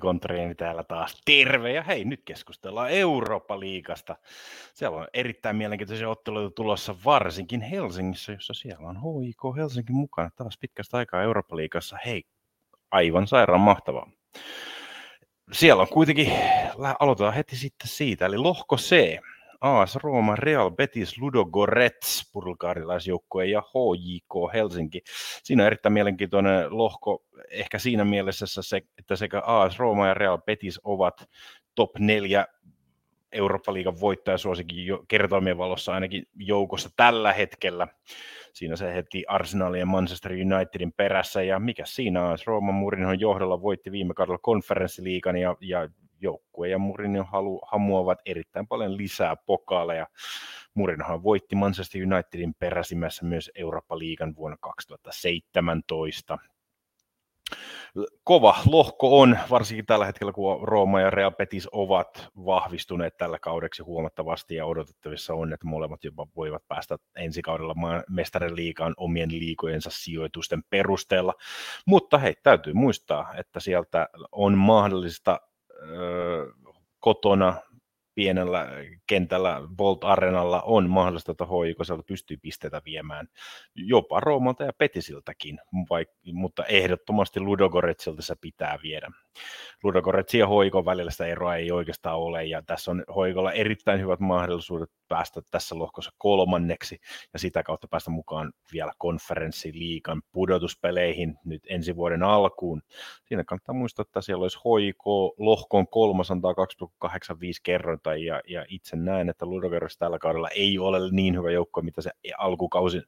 Kontriini täällä taas. Terve ja hei, nyt keskustellaan Eurooppa-liigasta. Siellä on erittäin mielenkiintoisia otteluita tulossa varsinkin Helsingissä, jossa siellä on HIK Helsinki mukana taas pitkästä aikaa Eurooppa-liigassa. Hei, aivan sairaan mahtavaa. Siellä on kuitenkin, aloitetaan heti sitten siitä, eli lohko C. AS Rooma, Real Betis, Ludogorets, bulgaarilaisjoukkue ja HJK Helsinki. Siinä on erittäin mielenkiintoinen lohko, ehkä siinä mielessä, että sekä AS Rooma ja Real Betis ovat top 4 Eurooppa-liigan voittajasuosikin jo kertoimien valossa ainakin joukossa tällä hetkellä. Siinä se heti Arsenalin ja Manchester Unitedin perässä, ja mikä siinä on, Rooman Murinhon johdolla voitti viime kaudella konferenssiliigan, ja, ja joukkue ja Mourinho halu, hamuavat erittäin paljon lisää pokaaleja. Mourinhohan voitti Manchester Unitedin peräsimässä myös Eurooppa-liigan vuonna 2017. Kova lohko on, varsinkin tällä hetkellä, kun Rooma ja Real Betis ovat vahvistuneet tällä kaudeksi huomattavasti ja odotettavissa on, että molemmat jopa voivat päästä ensi kaudella mestarin liikaan omien liikojensa sijoitusten perusteella. Mutta hei, täytyy muistaa, että sieltä on mahdollista kotona pienellä kentällä Bolt Arenalla on mahdollista, että HIK sieltä pystyy pisteitä viemään jopa Roomalta ja Petisiltäkin, vaik- mutta ehdottomasti Ludogoretsilta se pitää viedä. Ludogoretsin ja Hoikon välillä sitä eroa ei oikeastaan ole, ja tässä on Hoikolla erittäin hyvät mahdollisuudet päästä tässä lohkossa kolmanneksi, ja sitä kautta päästä mukaan vielä konferenssiliikan pudotuspeleihin nyt ensi vuoden alkuun. Siinä kannattaa muistaa, että siellä olisi Hoiko lohkon kolmas antaa 2,85 kerrointa, ja, ja itse näen, että Ludogorets tällä kaudella ei ole niin hyvä joukko, mitä se alkukausi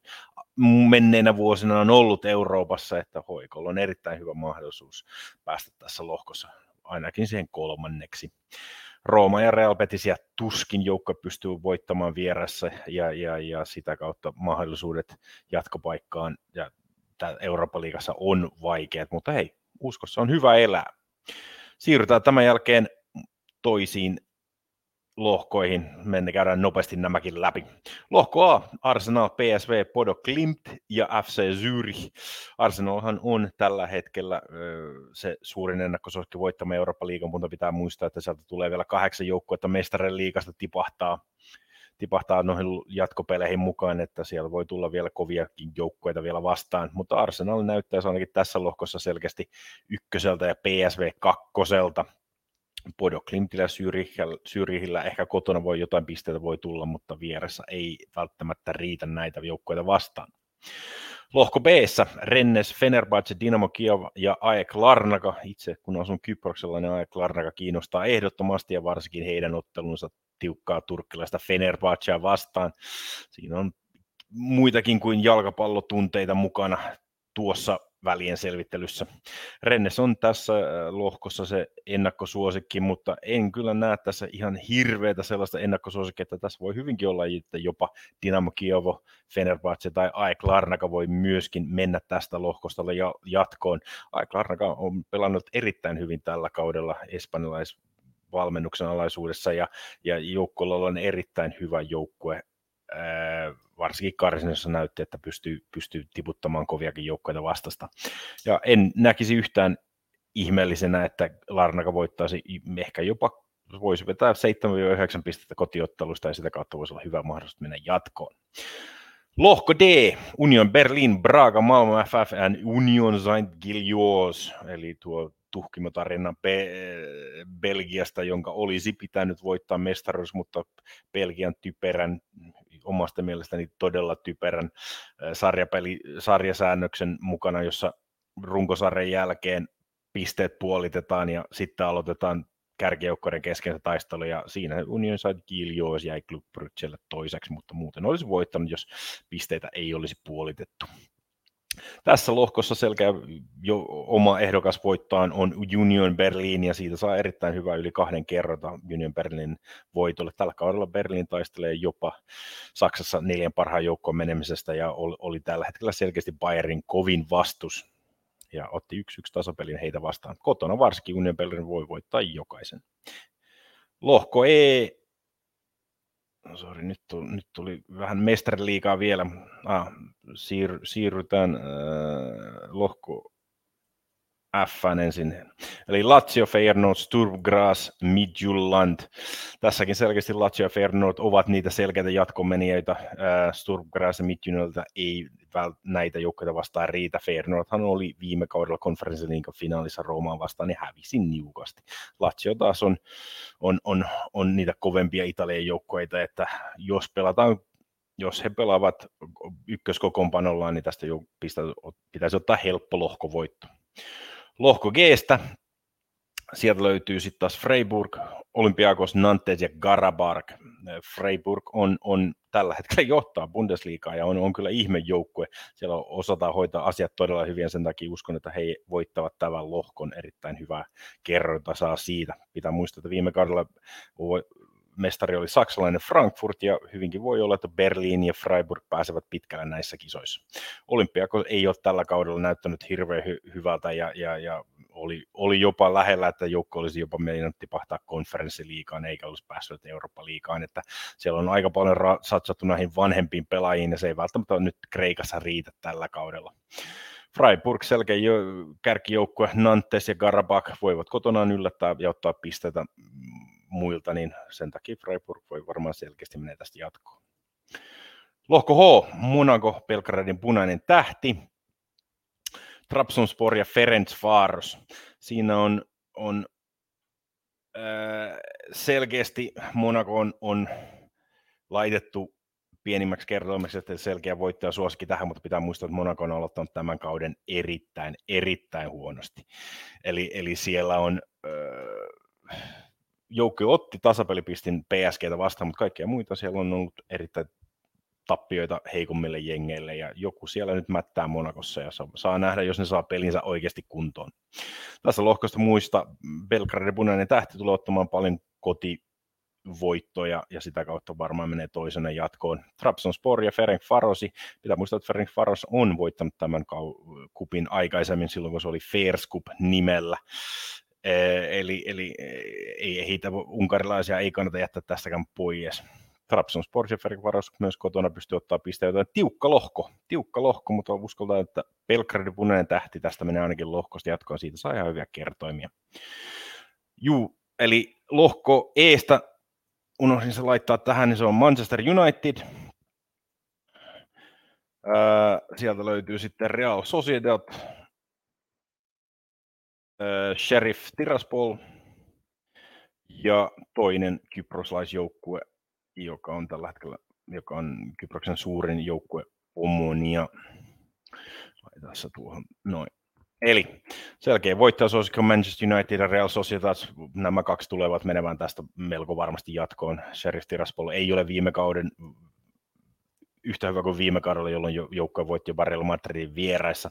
menneinä vuosina on ollut Euroopassa, että Hoikolla on erittäin hyvä mahdollisuus päästä tässä lohkossa ainakin siihen kolmanneksi. Rooma ja Real Betisia tuskin joukko pystyy voittamaan vieressä ja, ja, ja sitä kautta mahdollisuudet jatkopaikkaan ja Euroopan liigassa on vaikeat, mutta hei, uskossa on hyvä elää. Siirrytään tämän jälkeen toisiin lohkoihin. Mennään käydään nopeasti nämäkin läpi. Lohko A, Arsenal, PSV, Podo Klimt ja FC Zürich. Arsenalhan on tällä hetkellä se suurin ennakkosuosikki voittamaan Eurooppa-liigan, mutta pitää muistaa, että sieltä tulee vielä kahdeksan joukkuetta mestarien liigasta tipahtaa tipahtaa noihin jatkopeleihin mukaan, että siellä voi tulla vielä koviakin joukkueita vielä vastaan, mutta Arsenal näyttää ainakin tässä lohkossa selkeästi ykköseltä ja PSV kakkoselta. Bodo Klimtillä Syrjihillä ehkä kotona voi jotain pisteitä voi tulla, mutta vieressä ei välttämättä riitä näitä joukkoja vastaan. Lohko b Rennes, Fenerbahce, Dinamo Kiev ja AEK Larnaka. Itse kun asun Kyproksella, niin AEK Larnaka kiinnostaa ehdottomasti ja varsinkin heidän ottelunsa tiukkaa turkkilaista Fenerbahcea vastaan. Siinä on muitakin kuin jalkapallotunteita mukana tuossa välien selvittelyssä. Rennes on tässä äh, lohkossa se ennakkosuosikki, mutta en kyllä näe tässä ihan hirveätä sellaista ennakkosuosikkia, että tässä voi hyvinkin olla, että jopa Dynamo Kiovo, Fenerbahce tai AEK Larnaka voi myöskin mennä tästä lohkosta jatkoon. AEK Larnaka on pelannut erittäin hyvin tällä kaudella espanjalais valmennuksen alaisuudessa ja, ja joukkueella on erittäin hyvä joukkue varsinkin karsinassa näytti, että pystyy, pystyy tiputtamaan koviakin joukkoja vastasta. Ja en näkisi yhtään ihmeellisenä, että Larnaka voittaisi ehkä jopa voisi vetää 7-9 pistettä kotiottelusta ja sitä kautta voisi olla hyvä mahdollisuus mennä jatkoon. Lohko D, Union Berlin, Braga, Malmö FF ja Union Saint Gillois, eli tuo tuhkimotarina Be- Belgiasta, jonka olisi pitänyt voittaa mestaruus, mutta Belgian typerän omasta mielestäni todella typerän sarjapeli, sarjasäännöksen mukana, jossa runkosarjan jälkeen pisteet puolitetaan ja sitten aloitetaan kärkijoukkoiden kesken taistelu, ja siinä Union sai Giljois jäi Club toiseksi, mutta muuten olisi voittanut, jos pisteitä ei olisi puolitettu. Tässä lohkossa selkeä jo oma ehdokas voittaan on Union Berlin ja siitä saa erittäin hyvä yli kahden kerrota Union Berlin voitolle. Tällä kaudella Berlin taistelee jopa Saksassa neljän parhaan joukkoon menemisestä ja oli, tällä hetkellä selkeästi Bayerin kovin vastus ja otti yksi yksi tasapelin heitä vastaan. Kotona varsinkin Union Berlin voi voittaa jokaisen. Lohko E, sorry, nyt, tuli, nyt tuli vähän mestariliikaa vielä. Ah, siir, siirrytään äh, lohko F ensin. Eli Lazio, Feyenoord, Sturm Graz. Tässäkin selkeästi Lazio ja Feyenoord ovat niitä selkeitä jatkomenijöitä. Sturm Graz ja Midtjylland ei näitä joukkoja vastaan riitä. Feyenoordhan oli viime kaudella konferenssiliigan finaalissa Roomaan vastaan, niin hävisi niukasti. Lazio taas on, on, on, on niitä kovempia Italian joukkoita, että jos pelataan jos he pelaavat ykköskokoonpanollaan, niin tästä jo pitäisi ottaa helppo lohkovoitto. Lohko Gstä, sieltä löytyy sitten taas Freiburg, Olympiakos, Nantes ja Garabark. Freiburg on, on tällä hetkellä johtaa Bundesliigaa ja on, on kyllä ihmejoukkue. Siellä osataan hoitaa asiat todella hyvin sen takia uskon, että he voittavat tämän lohkon erittäin hyvää kerronta saa siitä. Pitää muistaa, että viime kaudella mestari oli saksalainen Frankfurt ja hyvinkin voi olla, että Berliin ja Freiburg pääsevät pitkälle näissä kisoissa. Olympiakos ei ole tällä kaudella näyttänyt hirveän hy- hyvältä ja, ja, ja oli, oli jopa lähellä, että joukko olisi jopa meinannut tipahtaa konferenssiliikaan eikä olisi päässyt Eurooppa-liigaan, että siellä on aika paljon ra- satsattu näihin vanhempiin pelaajiin ja se ei välttämättä nyt Kreikassa riitä tällä kaudella. Freiburg selkeä jo, kärkijoukkue, Nantes ja Garabak voivat kotonaan yllättää ja ottaa pisteitä muilta, niin sen takia Freiburg voi varmaan selkeästi mennä tästä jatkoon. Lohko H, Monaco, Belgradin punainen tähti, Trabzonspor ja Ferenc Varos. Siinä on, on äh, selkeästi Monaco on, on laitettu pienimmäksi kertoimeksi, että selkeä voittaja suosikki tähän, mutta pitää muistaa, että Monaco on aloittanut tämän kauden erittäin, erittäin huonosti. Eli, eli siellä on äh, joukko otti tasapelipistin PSGtä vastaan, mutta kaikkia muita siellä on ollut erittäin tappioita heikommille jengeille ja joku siellä nyt mättää Monakossa ja saa nähdä, jos ne saa pelinsä oikeasti kuntoon. Tässä lohkosta muista Belgradin punainen tähti tulee ottamaan paljon koti voittoja ja sitä kautta varmaan menee toisena jatkoon. Trabzonspor ja Ferenc Farosi. Pitää muistaa, että Ferenc Faros on voittanut tämän kupin aikaisemmin silloin, kun se oli Fairs Cup nimellä. Eli, eli ei heitä unkarilaisia ei kannata jättää tästäkään pois. Trabzonspor ja myös kotona pystyy ottaa pisteitä. Tiukka lohko, tiukka lohko, mutta uskaltaa, että Belgradin punainen tähti tästä menee ainakin lohkosta jatkoon. Siitä saa ihan hyviä kertoimia. Juu, eli lohko Eestä unohdin se laittaa tähän, niin se on Manchester United. Öö, sieltä löytyy sitten Real Sociedad, Sheriff Tiraspol ja toinen kyproslaisjoukkue, joka on tällä hetkellä, joka on Kyproksen suurin joukkue Omonia. Laitetaan se tuohon noin. Eli selkeä voittajasuosikko Manchester United ja Real Sociedad, nämä kaksi tulevat menemään tästä melko varmasti jatkoon. Sheriff Tiraspol ei ole viime kauden yhtä hyvä kuin viime kaudella, jolloin joukkoja voitti jopa Real Madridin vieraissa.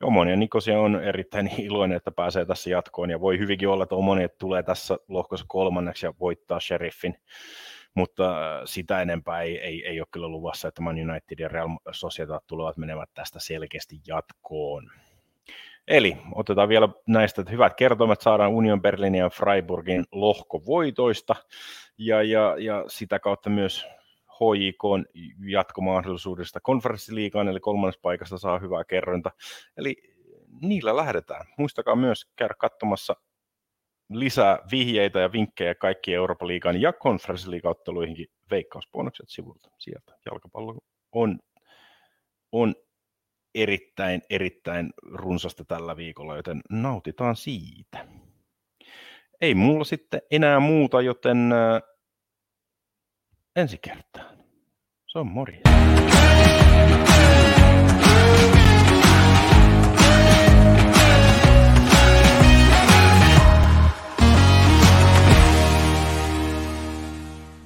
Ja Nikosia on erittäin iloinen, että pääsee tässä jatkoon, ja voi hyvinkin olla, että Omonia tulee tässä lohkossa kolmanneksi ja voittaa Sheriffin mutta äh, sitä enempää ei, ei, ei ole kyllä luvassa, että Man United ja Real Sociedad tulevat menevät tästä selkeästi jatkoon. Eli otetaan vielä näistä että hyvät kertomat, saadaan Union Berlinin ja Freiburgin lohkovoitoista ja, ja, ja sitä kautta myös HJK jatkomahdollisuudesta konferenssiliigaan, eli kolmannesta paikasta saa hyvää kerronta. Eli niillä lähdetään. Muistakaa myös käydä katsomassa lisää vihjeitä ja vinkkejä kaikki Euroopan liigaan ja konferenssiliigaotteluihinkin veikkausbonukset sivulta. Sieltä jalkapallo on, on erittäin, erittäin runsasta tällä viikolla, joten nautitaan siitä. Ei mulla sitten enää muuta, joten äh, ensi kertaan. Se on morjens.